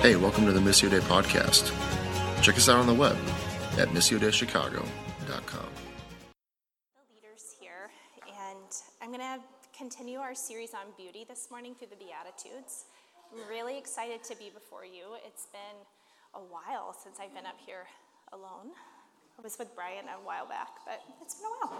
Hey, welcome to the Missio Dei podcast. Check us out on the web at missiodeichicago.com. The leaders here, and I'm going to continue our series on beauty this morning through the Beatitudes. I'm really excited to be before you. It's been a while since I've been up here alone. I was with Brian a while back, but it's been a while.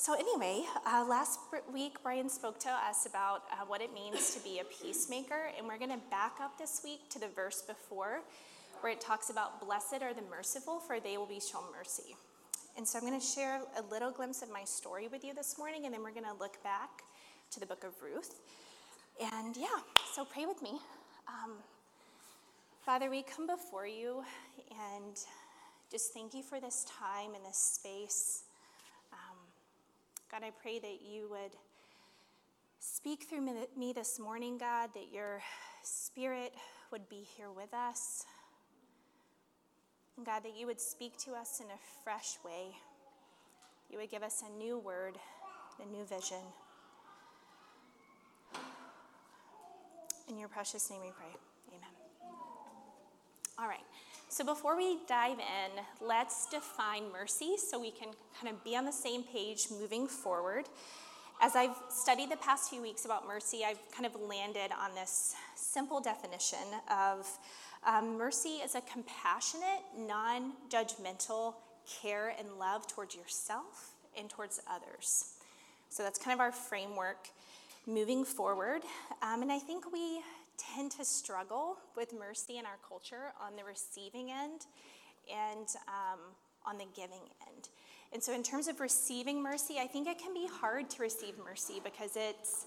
So, anyway, uh, last week Brian spoke to us about uh, what it means to be a peacemaker, and we're going to back up this week to the verse before where it talks about blessed are the merciful, for they will be shown mercy. And so, I'm going to share a little glimpse of my story with you this morning, and then we're going to look back to the book of Ruth. And yeah, so pray with me. Um, Father, we come before you and just thank you for this time and this space. God, I pray that you would speak through me this morning, God, that your spirit would be here with us. And God, that you would speak to us in a fresh way. You would give us a new word, a new vision. In your precious name we pray. Amen. All right. So before we dive in, let's define mercy so we can kind of be on the same page moving forward. As I've studied the past few weeks about mercy, I've kind of landed on this simple definition of um, mercy is a compassionate, non judgmental care and love towards yourself and towards others. So that's kind of our framework moving forward. Um, and I think we tend to struggle with mercy in our culture on the receiving end and um, on the giving end. And so, in terms of receiving mercy, I think it can be hard to receive mercy because it's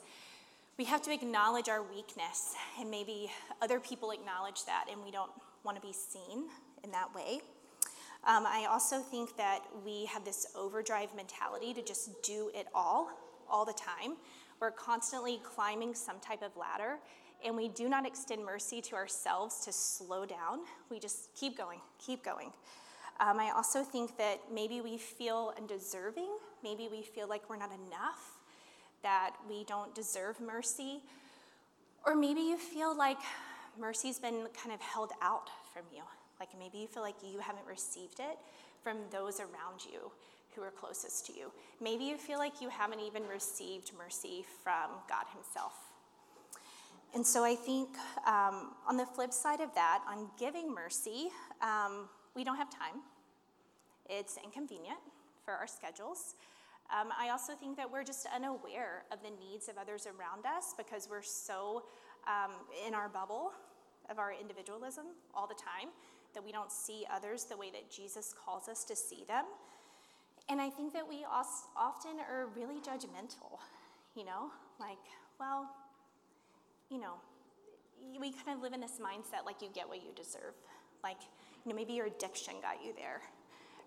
we have to acknowledge our weakness, and maybe other people acknowledge that, and we don't want to be seen in that way. Um, I also think that we have this overdrive mentality to just do it all, all the time. We're constantly climbing some type of ladder, and we do not extend mercy to ourselves to slow down. We just keep going, keep going. Um, I also think that maybe we feel undeserving. Maybe we feel like we're not enough, that we don't deserve mercy. Or maybe you feel like mercy's been kind of held out from you. Like maybe you feel like you haven't received it from those around you who are closest to you. Maybe you feel like you haven't even received mercy from God Himself. And so I think um, on the flip side of that, on giving mercy, um, we don't have time. It's inconvenient for our schedules. Um, I also think that we're just unaware of the needs of others around us because we're so um, in our bubble of our individualism all the time that we don't see others the way that Jesus calls us to see them. And I think that we often are really judgmental, you know, like, well, you know, we kind of live in this mindset like you get what you deserve. Like, you know, maybe your addiction got you there,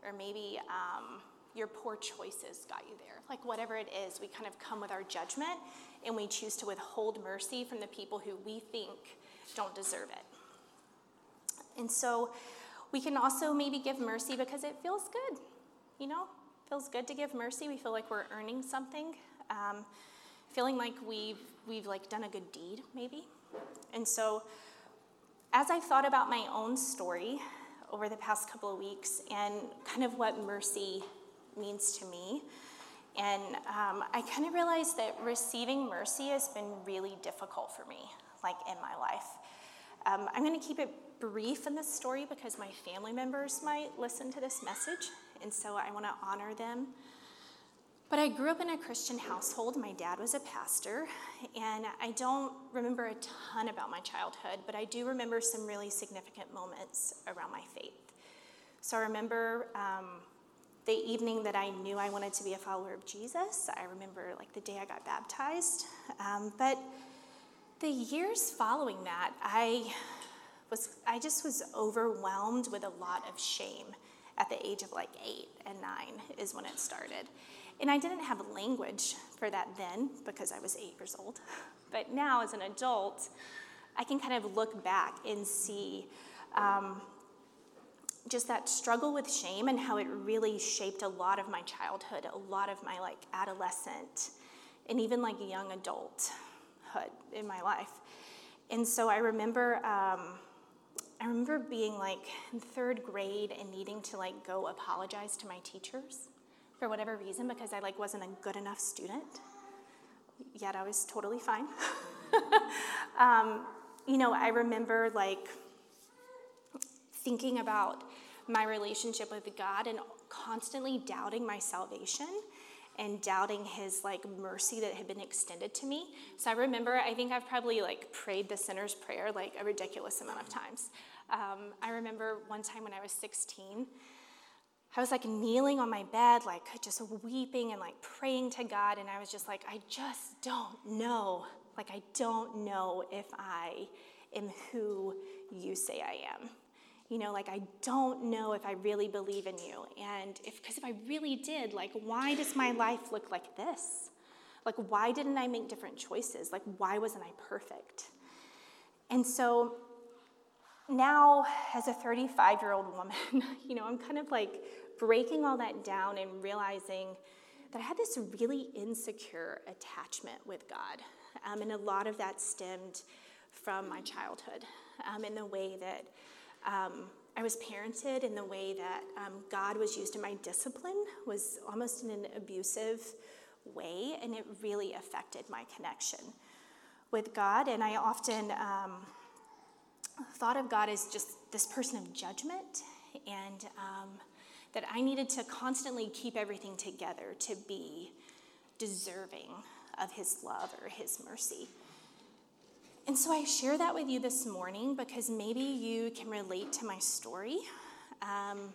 or maybe um, your poor choices got you there. Like, whatever it is, we kind of come with our judgment and we choose to withhold mercy from the people who we think don't deserve it. And so we can also maybe give mercy because it feels good, you know? feels good to give mercy. We feel like we're earning something. Um, feeling like we've we've like done a good deed maybe. And so as i thought about my own story over the past couple of weeks and kind of what mercy means to me and um, i kind of realized that receiving mercy has been really difficult for me like in my life. Um, i'm going to keep it brief in this story because my family members might listen to this message and so i want to honor them but I grew up in a Christian household. My dad was a pastor, and I don't remember a ton about my childhood, but I do remember some really significant moments around my faith. So I remember um, the evening that I knew I wanted to be a follower of Jesus. I remember like the day I got baptized. Um, but the years following that, I was I just was overwhelmed with a lot of shame at the age of like eight and nine is when it started. And I didn't have language for that then because I was eight years old. But now, as an adult, I can kind of look back and see um, just that struggle with shame and how it really shaped a lot of my childhood, a lot of my like adolescent, and even like young adulthood in my life. And so I remember um, I remember being like in third grade and needing to like go apologize to my teachers for whatever reason because I like wasn't a good enough student. Yet I was totally fine. um, you know, I remember like thinking about my relationship with God and constantly doubting my salvation and doubting his like mercy that had been extended to me. So I remember, I think I've probably like prayed the sinner's prayer like a ridiculous amount of times. Um, I remember one time when I was 16, I was like kneeling on my bed, like just weeping and like praying to God. And I was just like, I just don't know. Like, I don't know if I am who you say I am you know, like I don't know if I really believe in you. And if, because if I really did, like, why does my life look like this? Like, why didn't I make different choices? Like, why wasn't I perfect? And so now, as a 35 year old woman, you know, I'm kind of like breaking all that down and realizing that I had this really insecure attachment with God. Um, and a lot of that stemmed from my childhood um, in the way that um, I was parented in the way that um, God was used in my discipline was almost in an abusive way, and it really affected my connection with God. And I often um, thought of God as just this person of judgment, and um, that I needed to constantly keep everything together to be deserving of His love or His mercy. And so I share that with you this morning because maybe you can relate to my story. Um,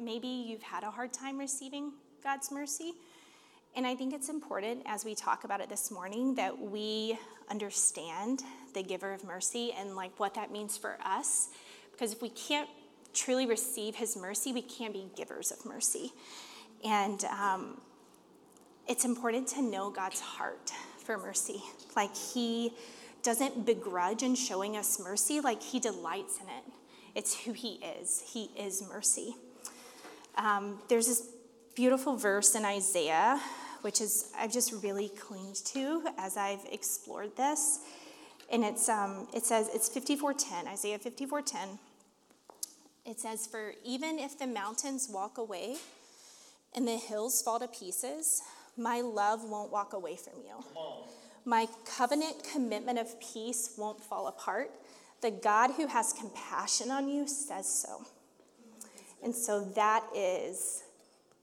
maybe you've had a hard time receiving God's mercy. And I think it's important as we talk about it this morning that we understand the giver of mercy and like what that means for us. Because if we can't truly receive his mercy, we can't be givers of mercy. And um, it's important to know God's heart for mercy. Like he doesn't begrudge in showing us mercy, like he delights in it. It's who he is. He is mercy. Um, there's this beautiful verse in Isaiah, which is I've just really clinged to as I've explored this. And it's um, it says it's 54:10, Isaiah 54:10. It says, For even if the mountains walk away and the hills fall to pieces, my love won't walk away from you. My covenant commitment of peace won't fall apart. The God who has compassion on you says so. And so that is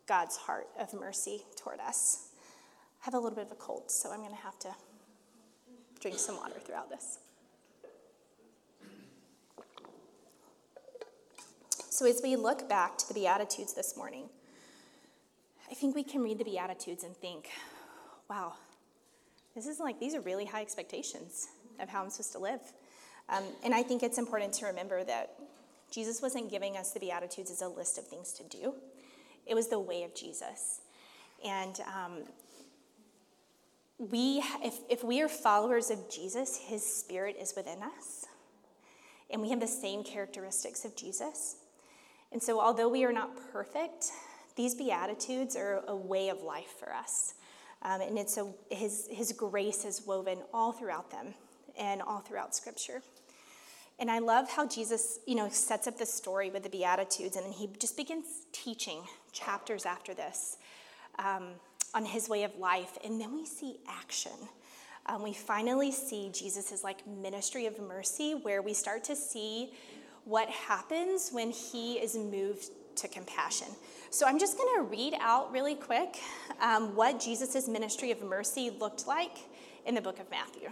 God's heart of mercy toward us. I have a little bit of a cold, so I'm going to have to drink some water throughout this. So, as we look back to the Beatitudes this morning, I think we can read the Beatitudes and think, wow, this is like, these are really high expectations of how I'm supposed to live. Um, and I think it's important to remember that Jesus wasn't giving us the Beatitudes as a list of things to do, it was the way of Jesus. And um, we, if, if we are followers of Jesus, his spirit is within us. And we have the same characteristics of Jesus. And so, although we are not perfect, these Beatitudes are a way of life for us. Um, and it's a, his, his grace is woven all throughout them and all throughout Scripture. And I love how Jesus, you know, sets up the story with the Beatitudes, and then he just begins teaching chapters after this um, on his way of life. And then we see action. Um, we finally see Jesus' like ministry of mercy, where we start to see what happens when he is moved to compassion. So I'm just going to read out really quick um, what Jesus' ministry of mercy looked like in the book of Matthew.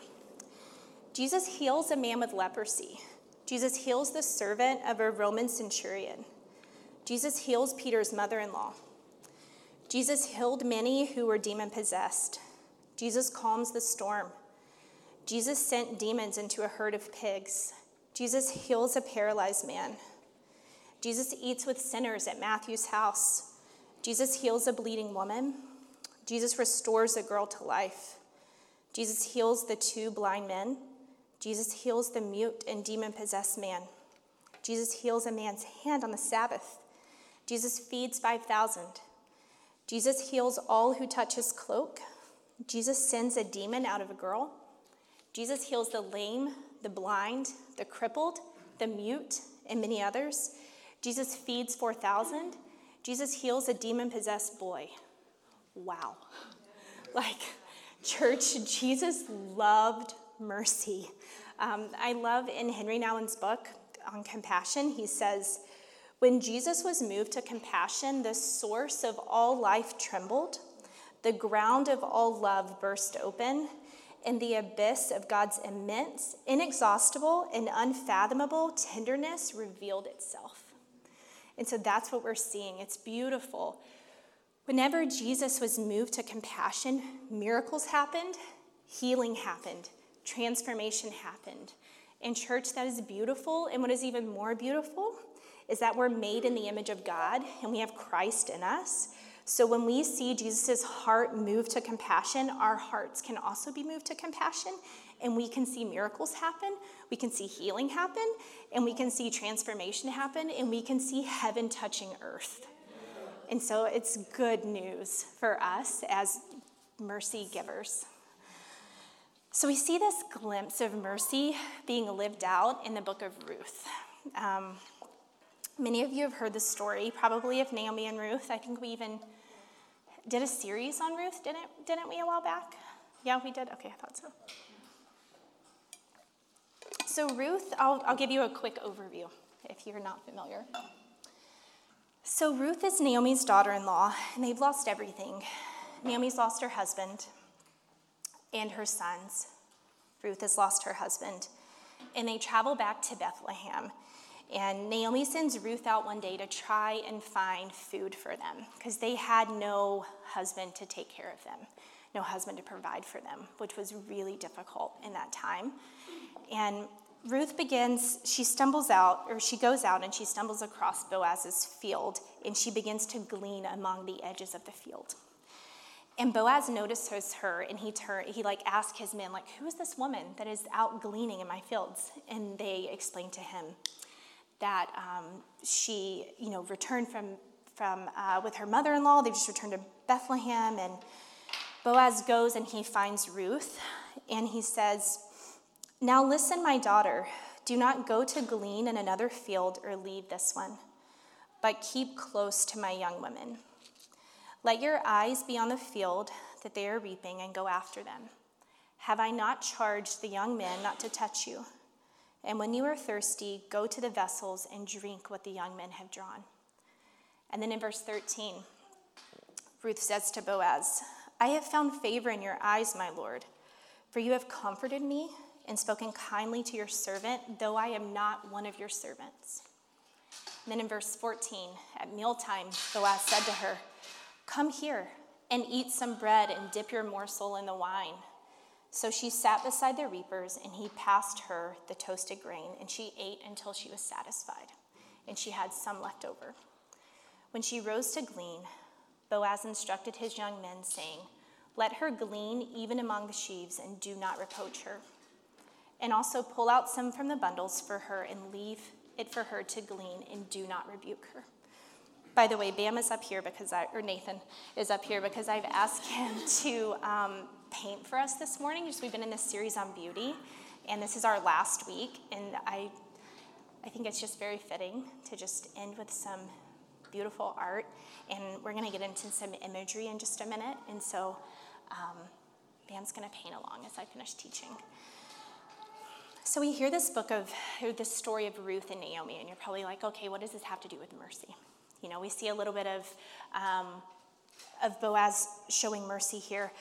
Jesus heals a man with leprosy. Jesus heals the servant of a Roman centurion. Jesus heals Peter's mother in law. Jesus healed many who were demon possessed. Jesus calms the storm. Jesus sent demons into a herd of pigs. Jesus heals a paralyzed man. Jesus eats with sinners at Matthew's house. Jesus heals a bleeding woman. Jesus restores a girl to life. Jesus heals the two blind men. Jesus heals the mute and demon possessed man. Jesus heals a man's hand on the Sabbath. Jesus feeds 5,000. Jesus heals all who touch his cloak. Jesus sends a demon out of a girl. Jesus heals the lame, the blind, the crippled, the mute, and many others. Jesus feeds 4,000. Jesus heals a demon possessed boy. Wow. Like, church, Jesus loved mercy. Um, I love in Henri Nouwen's book on compassion, he says, When Jesus was moved to compassion, the source of all life trembled, the ground of all love burst open, and the abyss of God's immense, inexhaustible, and unfathomable tenderness revealed itself. And so that's what we're seeing. It's beautiful. Whenever Jesus was moved to compassion, miracles happened, healing happened, transformation happened. In church, that is beautiful. And what is even more beautiful is that we're made in the image of God and we have Christ in us. So when we see Jesus' heart move to compassion, our hearts can also be moved to compassion, and we can see miracles happen, we can see healing happen, and we can see transformation happen, and we can see heaven touching earth. And so it's good news for us as mercy givers. So we see this glimpse of mercy being lived out in the book of Ruth. Um, many of you have heard the story, probably of Naomi and Ruth. I think we even did a series on Ruth, didn't, didn't we, a while back? Yeah, we did? Okay, I thought so. So, Ruth, I'll, I'll give you a quick overview if you're not familiar. So, Ruth is Naomi's daughter in law, and they've lost everything. Naomi's lost her husband and her sons. Ruth has lost her husband, and they travel back to Bethlehem. And Naomi sends Ruth out one day to try and find food for them because they had no husband to take care of them, no husband to provide for them, which was really difficult in that time. And Ruth begins, she stumbles out, or she goes out and she stumbles across Boaz's field and she begins to glean among the edges of the field. And Boaz notices her and he turn, he like asks his men, like, who is this woman that is out gleaning in my fields? And they explain to him, that um, she, you know, returned from, from uh, with her mother-in-law. They just returned to Bethlehem, and Boaz goes and he finds Ruth, and he says, "Now listen, my daughter. Do not go to glean in another field or leave this one, but keep close to my young women. Let your eyes be on the field that they are reaping, and go after them. Have I not charged the young men not to touch you?" And when you are thirsty, go to the vessels and drink what the young men have drawn. And then in verse 13, Ruth says to Boaz, I have found favor in your eyes, my Lord, for you have comforted me and spoken kindly to your servant, though I am not one of your servants. And then in verse 14, at mealtime, Boaz said to her, Come here and eat some bread and dip your morsel in the wine. So she sat beside the reapers, and he passed her the toasted grain, and she ate until she was satisfied, and she had some left over. When she rose to glean, Boaz instructed his young men, saying, Let her glean even among the sheaves, and do not reproach her. And also pull out some from the bundles for her, and leave it for her to glean, and do not rebuke her. By the way, Bam is up here because I, or Nathan is up here because I've asked him to um, paint for us this morning. Just we've been in this series on beauty, and this is our last week, and I, I think it's just very fitting to just end with some beautiful art, and we're going to get into some imagery in just a minute, and so um, Bam's going to paint along as I finish teaching. So we hear this book of this story of Ruth and Naomi, and you're probably like, okay, what does this have to do with mercy? You know, we see a little bit of um, of Boaz showing mercy here.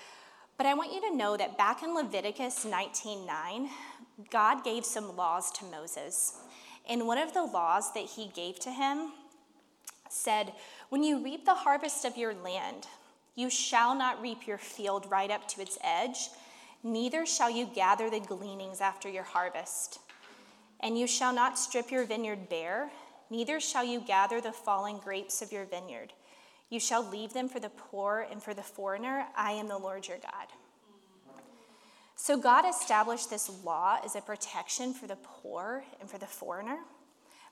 But I want you to know that back in Leviticus 19:9, God gave some laws to Moses. And one of the laws that he gave to him said, When you reap the harvest of your land, you shall not reap your field right up to its edge, neither shall you gather the gleanings after your harvest. And you shall not strip your vineyard bare, neither shall you gather the fallen grapes of your vineyard. You shall leave them for the poor and for the foreigner. I am the Lord your God. So, God established this law as a protection for the poor and for the foreigner,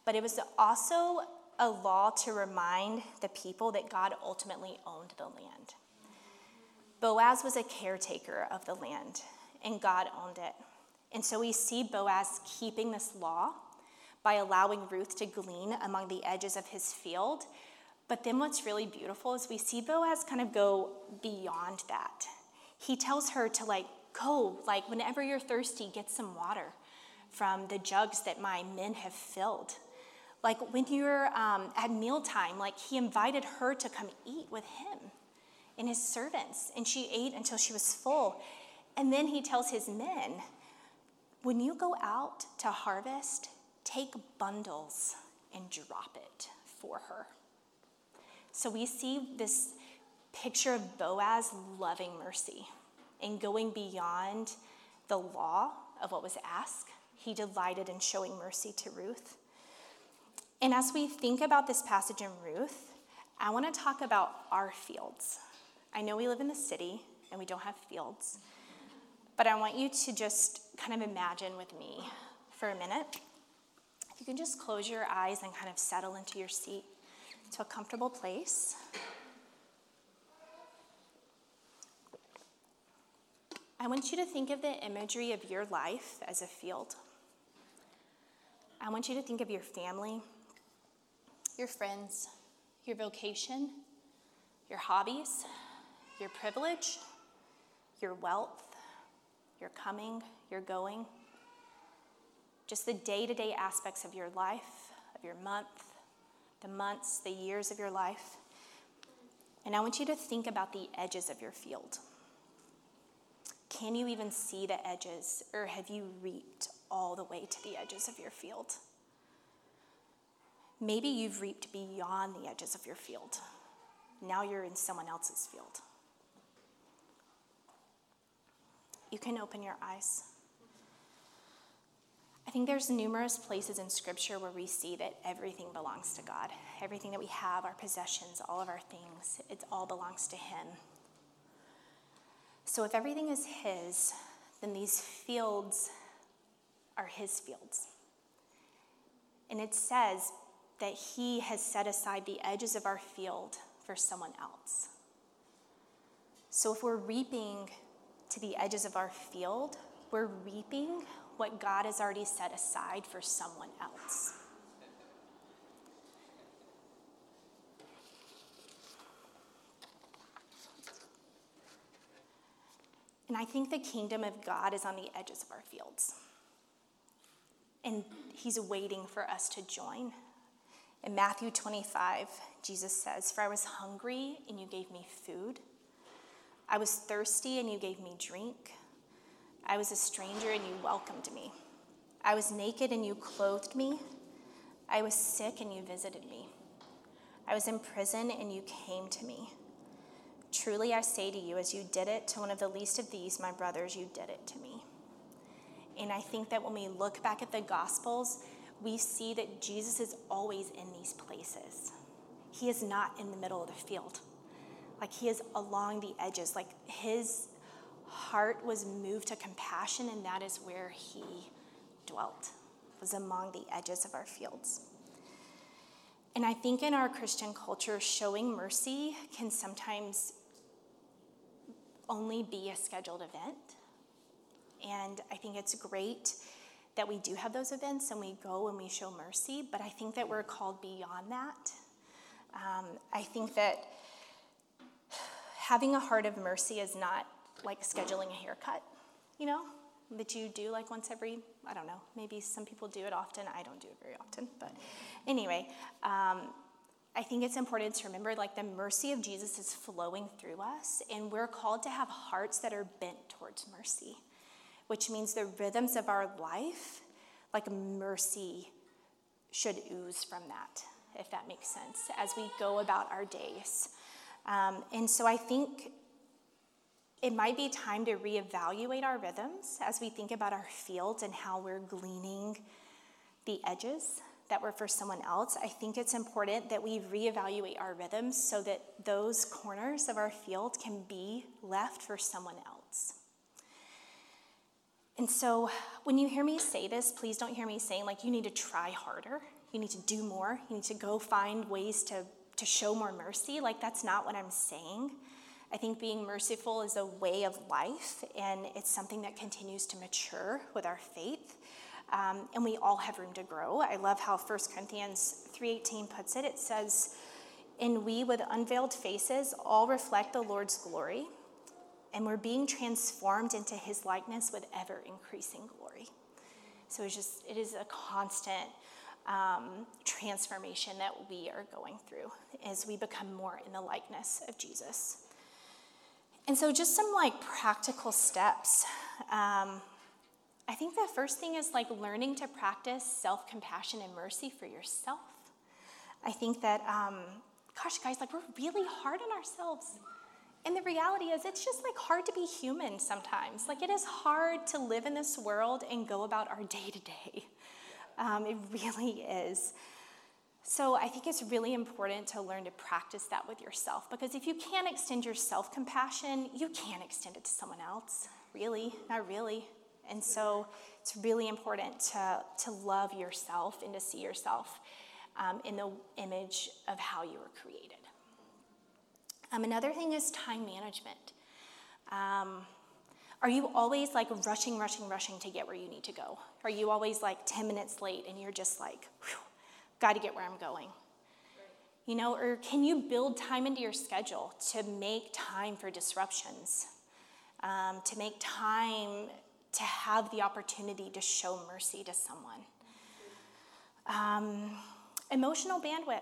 but it was also a law to remind the people that God ultimately owned the land. Boaz was a caretaker of the land, and God owned it. And so we see Boaz keeping this law by allowing Ruth to glean among the edges of his field. But then what's really beautiful is we see Boaz kind of go beyond that. He tells her to like go, like whenever you're thirsty, get some water from the jugs that my men have filled. Like when you're um, at mealtime, like he invited her to come eat with him and his servants, and she ate until she was full. And then he tells his men, when you go out to harvest, take bundles and drop it for her. So we see this picture of Boaz loving mercy and going beyond the law of what was asked. He delighted in showing mercy to Ruth. And as we think about this passage in Ruth, I want to talk about our fields. I know we live in the city and we don't have fields, but I want you to just kind of imagine with me for a minute. You can just close your eyes and kind of settle into your seat to a comfortable place. I want you to think of the imagery of your life as a field. I want you to think of your family, your friends, your vocation, your hobbies, your privilege, your wealth, your coming, your going, just the day to day aspects of your life, of your month, the months, the years of your life. And I want you to think about the edges of your field. Can you even see the edges, or have you reaped all the way to the edges of your field? Maybe you've reaped beyond the edges of your field. Now you're in someone else's field. You can open your eyes. I think there's numerous places in Scripture where we see that everything belongs to God. Everything that we have, our possessions, all of our things, it all belongs to Him. So if everything is His, then these fields are His fields. And it says that He has set aside the edges of our field for someone else. So if we're reaping to the edges of our field, we're reaping what God has already set aside for someone else. And I think the kingdom of God is on the edges of our fields. And he's waiting for us to join. In Matthew 25, Jesus says, For I was hungry and you gave me food. I was thirsty and you gave me drink. I was a stranger and you welcomed me. I was naked and you clothed me. I was sick and you visited me. I was in prison and you came to me. Truly I say to you, as you did it to one of the least of these, my brothers, you did it to me. And I think that when we look back at the Gospels, we see that Jesus is always in these places. He is not in the middle of the field. Like he is along the edges. Like his heart was moved to compassion, and that is where he dwelt, was among the edges of our fields. And I think in our Christian culture, showing mercy can sometimes only be a scheduled event. And I think it's great that we do have those events and we go and we show mercy, but I think that we're called beyond that. Um, I think that having a heart of mercy is not like scheduling a haircut, you know, that you do like once every, I don't know, maybe some people do it often. I don't do it very often. But anyway, um, I think it's important to remember like the mercy of Jesus is flowing through us, and we're called to have hearts that are bent towards mercy, which means the rhythms of our life, like mercy, should ooze from that, if that makes sense, as we go about our days. Um, and so I think it might be time to reevaluate our rhythms as we think about our fields and how we're gleaning the edges that were for someone else. I think it's important that we reevaluate our rhythms so that those corners of our field can be left for someone else. And so when you hear me say this, please don't hear me saying like you need to try harder. You need to do more. You need to go find ways to to show more mercy. Like, that's not what I'm saying. I think being merciful is a way of life, and it's something that continues to mature with our faith. Um, and we all have room to grow. I love how 1 Corinthians 3:18 puts it. It says, "And we with unveiled faces all reflect the Lord's glory, and we're being transformed into his likeness with ever increasing glory." So it's just it is a constant um, transformation that we are going through as we become more in the likeness of Jesus. And so, just some like practical steps. Um, I think the first thing is like learning to practice self compassion and mercy for yourself. I think that, um, gosh, guys, like we're really hard on ourselves. And the reality is, it's just like hard to be human sometimes. Like it is hard to live in this world and go about our day to day. It really is. So I think it's really important to learn to practice that with yourself because if you can't extend your self compassion, you can't extend it to someone else. Really, not really. And so it's really important to, to love yourself and to see yourself um, in the image of how you were created. Um, another thing is time management. Um, are you always like rushing, rushing, rushing to get where you need to go? Are you always like 10 minutes late and you're just like, got to get where I'm going? You know, or can you build time into your schedule to make time for disruptions, um, to make time to have the opportunity to show mercy to someone? Um, emotional bandwidth.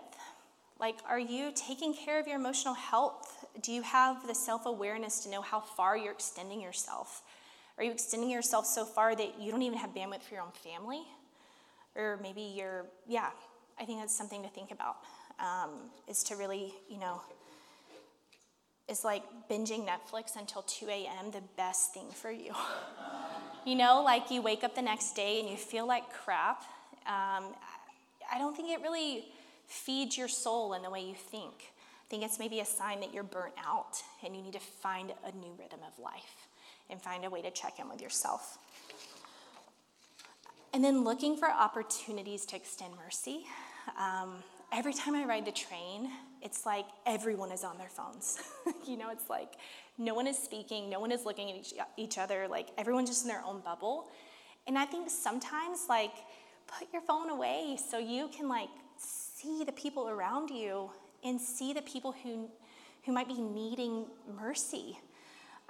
Like, are you taking care of your emotional health? Do you have the self awareness to know how far you're extending yourself? Are you extending yourself so far that you don't even have bandwidth for your own family? Or maybe you're, yeah, I think that's something to think about, um, is to really, you know, is like binging Netflix until 2 a.m. the best thing for you? you know, like you wake up the next day and you feel like crap. Um, I don't think it really feeds your soul in the way you think. I think it's maybe a sign that you're burnt out and you need to find a new rhythm of life and find a way to check in with yourself. And then looking for opportunities to extend mercy. Um, every time I ride the train, it's like everyone is on their phones. you know, it's like no one is speaking, no one is looking at each, each other, like everyone's just in their own bubble. And I think sometimes, like, put your phone away so you can, like, see the people around you and see the people who, who might be needing mercy.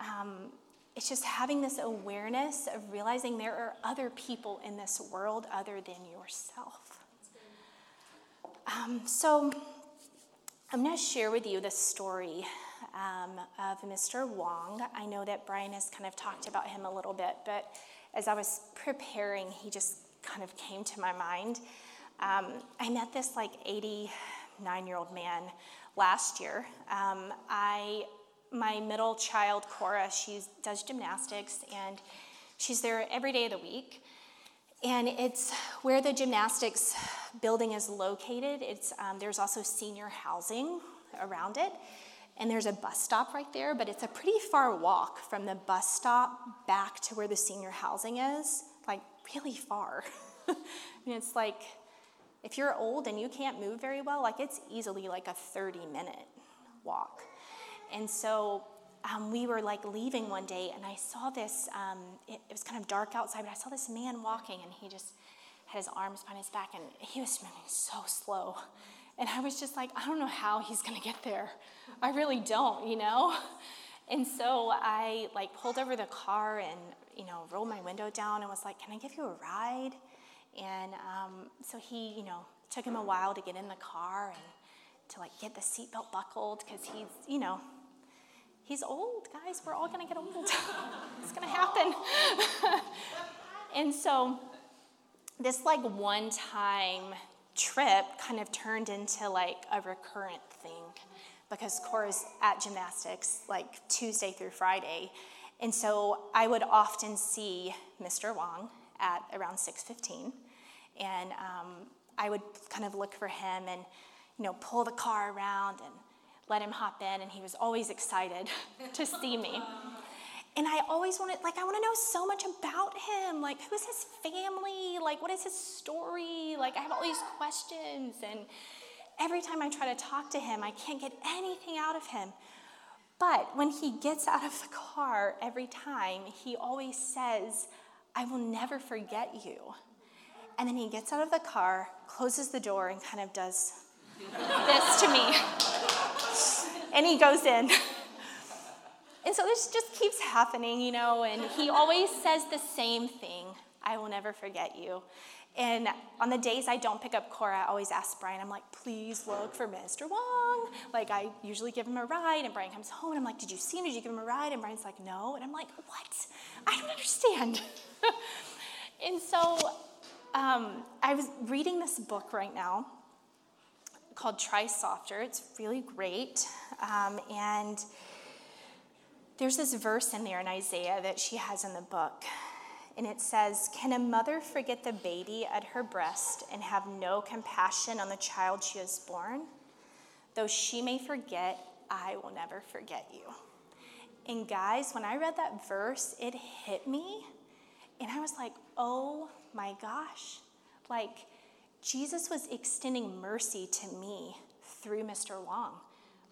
Um, it's just having this awareness of realizing there are other people in this world other than yourself. Um, so, I'm going to share with you the story um, of Mr. Wong. I know that Brian has kind of talked about him a little bit, but as I was preparing, he just kind of came to my mind. Um, I met this like 89 year old man last year. Um, I, my middle child, Cora, she does gymnastics and she's there every day of the week. And it's where the gymnastics building is located. It's, um, there's also senior housing around it. And there's a bus stop right there, but it's a pretty far walk from the bus stop back to where the senior housing is, like really far. I mean, it's like if you're old and you can't move very well, like it's easily like a 30 minute walk. And so um, we were like leaving one day and I saw this, um, it, it, was kind of dark outside, but I saw this man walking and he just had his arms behind his back and he was moving so slow. And I was just like, I don't know how he's gonna get there. I really don't, you know? And so I like pulled over the car and, you know, rolled my window down and was like, can I give you a ride? And um, so he, you know, took him a while to get in the car and to like get the seatbelt buckled because he's, you know, he's old, guys. We're all gonna get old. it's gonna happen. and so this like one time trip kind of turned into like a recurrent thing because Cora's at gymnastics like Tuesday through Friday. And so I would often see Mr. Wong at around 6:15 and um, I would kind of look for him and, you know, pull the car around and let him hop in, and he was always excited to see me. And I always wanted, like, I want to know so much about him. Like, who's his family? Like, what is his story? Like, I have all these questions. And every time I try to talk to him, I can't get anything out of him. But when he gets out of the car every time, he always says, I will never forget you. And then he gets out of the car, closes the door, and kind of does this to me. and he goes in. And so this just keeps happening, you know, and he always says the same thing I will never forget you. And on the days I don't pick up Cora, I always ask Brian, I'm like, please look for Mr. Wong. Like, I usually give him a ride, and Brian comes home, and I'm like, did you see him? Did you give him a ride? And Brian's like, no. And I'm like, what? I don't understand. and so um, I was reading this book right now called Try Softer. It's really great. Um, and there's this verse in there in Isaiah that she has in the book. And it says, Can a mother forget the baby at her breast and have no compassion on the child she has born? Though she may forget, I will never forget you. And guys, when I read that verse, it hit me. And I was like, oh my gosh. Like, Jesus was extending mercy to me through Mr. Wong.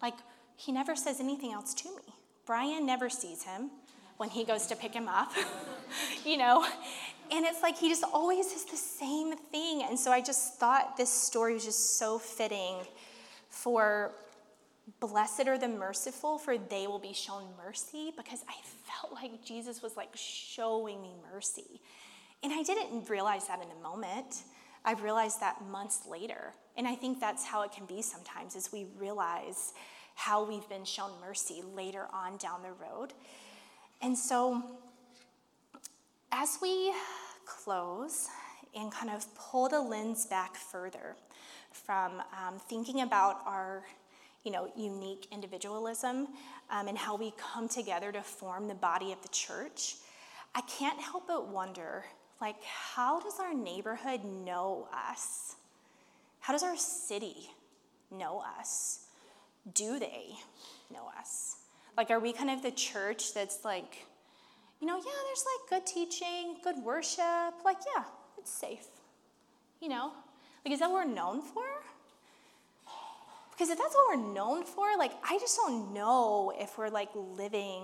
Like, he never says anything else to me. Brian never sees him when he goes to pick him up, you know? And it's like he just always is the same thing. And so I just thought this story was just so fitting for blessed are the merciful, for they will be shown mercy, because I felt like Jesus was like showing me mercy. And I didn't realize that in a moment. I realized that months later. And I think that's how it can be sometimes, is we realize how we've been shown mercy later on down the road. And so, as we close and kind of pull the lens back further from um, thinking about our you know, unique individualism um, and how we come together to form the body of the church, I can't help but wonder, like, how does our neighborhood know us? How does our city know us? Do they know us? Like, are we kind of the church that's like, you know, yeah, there's like good teaching, good worship. Like, yeah, it's safe. You know? Like, is that what we're known for? Because if that's what we're known for, like, I just don't know if we're like living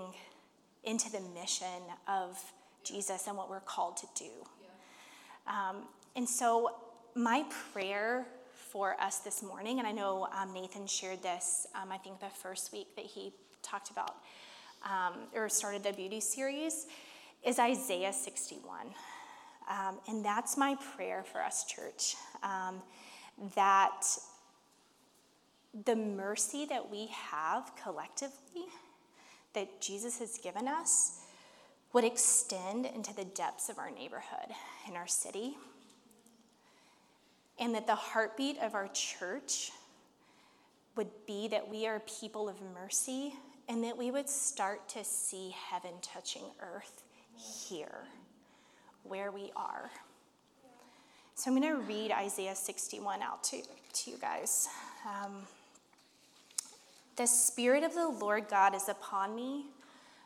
into the mission of Jesus and what we're called to do. Um, and so, my prayer for us this morning, and I know um, Nathan shared this, um, I think the first week that he talked about um, or started the beauty series, is Isaiah 61. Um, and that's my prayer for us, church, um, that the mercy that we have collectively, that Jesus has given us, would extend into the depths of our neighborhood in our city. And that the heartbeat of our church would be that we are people of mercy and that we would start to see heaven touching earth here, where we are. So I'm going to read Isaiah 61 out to, to you guys. Um, the Spirit of the Lord God is upon me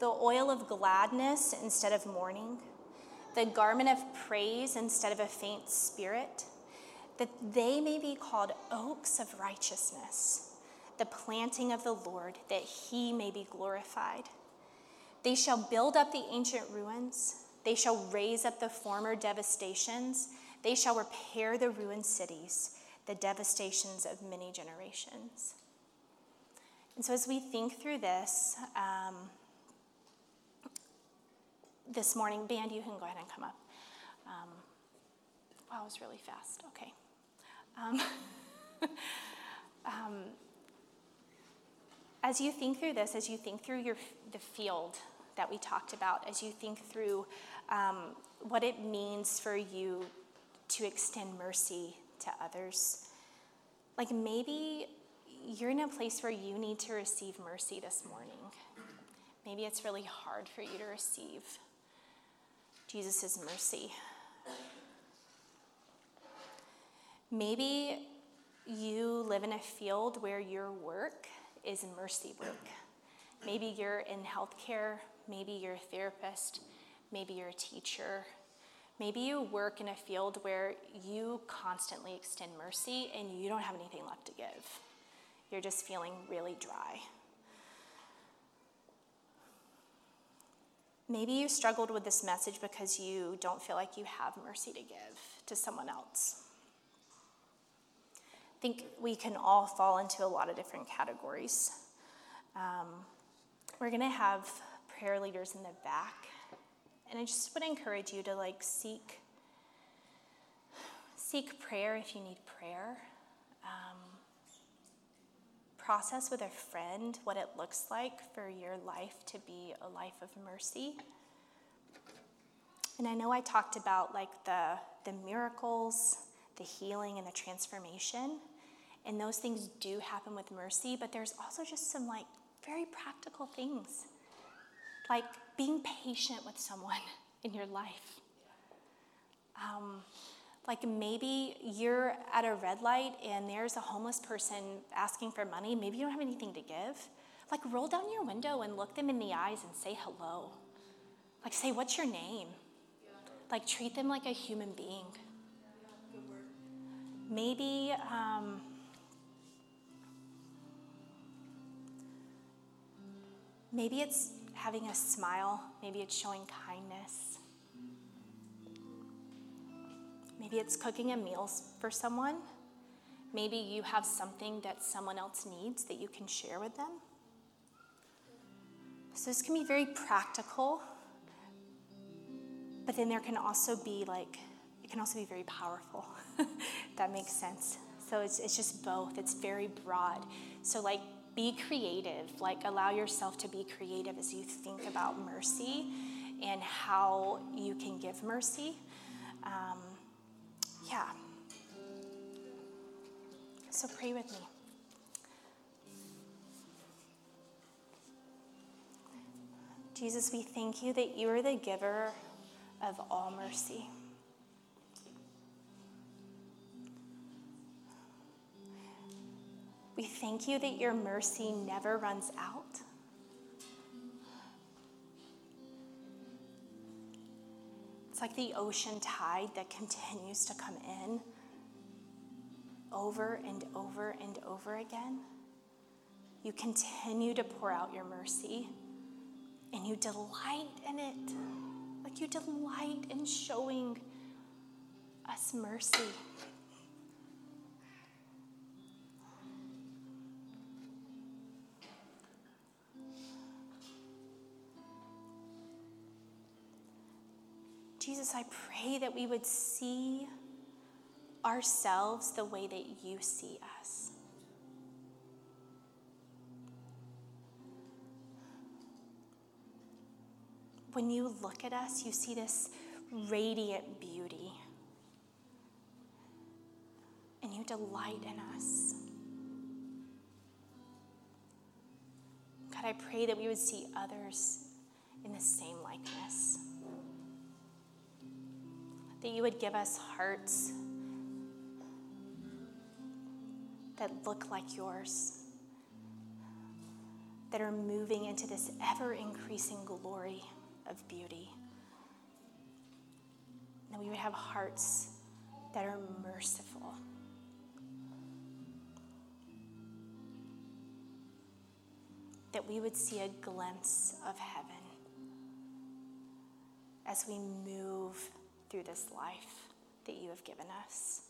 the oil of gladness instead of mourning, the garment of praise instead of a faint spirit, that they may be called oaks of righteousness the planting of the Lord, that he may be glorified. They shall build up the ancient ruins, they shall raise up the former devastations, they shall repair the ruined cities, the devastations of many generations. And so, as we think through this, um, this morning, band, you can go ahead and come up. Um, wow, it was really fast. Okay. Um, um, as you think through this, as you think through your, the field that we talked about, as you think through um, what it means for you to extend mercy to others, like maybe you're in a place where you need to receive mercy this morning. Maybe it's really hard for you to receive Jesus' mercy. Maybe you live in a field where your work is mercy work. Maybe you're in healthcare, maybe you're a therapist, maybe you're a teacher. Maybe you work in a field where you constantly extend mercy and you don't have anything left to give. You're just feeling really dry. Maybe you struggled with this message because you don't feel like you have mercy to give to someone else. I think we can all fall into a lot of different categories. Um, we're going to have prayer leaders in the back, and I just would encourage you to like seek seek prayer if you need prayer. Um, process with a friend what it looks like for your life to be a life of mercy. And I know I talked about like the, the miracles, the healing, and the transformation. And those things do happen with mercy, but there's also just some like very practical things. Like being patient with someone in your life. Um, like maybe you're at a red light and there's a homeless person asking for money. Maybe you don't have anything to give. Like roll down your window and look them in the eyes and say hello. Like say, What's your name? Like treat them like a human being. Maybe. Um, maybe it's having a smile, maybe it's showing kindness. Maybe it's cooking a meal for someone. Maybe you have something that someone else needs that you can share with them. So this can be very practical, but then there can also be like, it can also be very powerful. that makes sense. So it's, it's just both, it's very broad. So, like, be creative, like, allow yourself to be creative as you think about mercy and how you can give mercy. Um, yeah. So pray with me. Jesus, we thank you that you are the giver of all mercy. We thank you that your mercy never runs out. It's like the ocean tide that continues to come in over and over and over again. You continue to pour out your mercy and you delight in it. Like you delight in showing us mercy. Jesus, I pray that we would see ourselves the way that you see us. When you look at us, you see this radiant beauty, and you delight in us. God, I pray that we would see others in the same likeness that you would give us hearts that look like yours, that are moving into this ever increasing glory of beauty. That we would have hearts that are merciful. That we would see a glimpse of heaven as we move through this life that you have given us.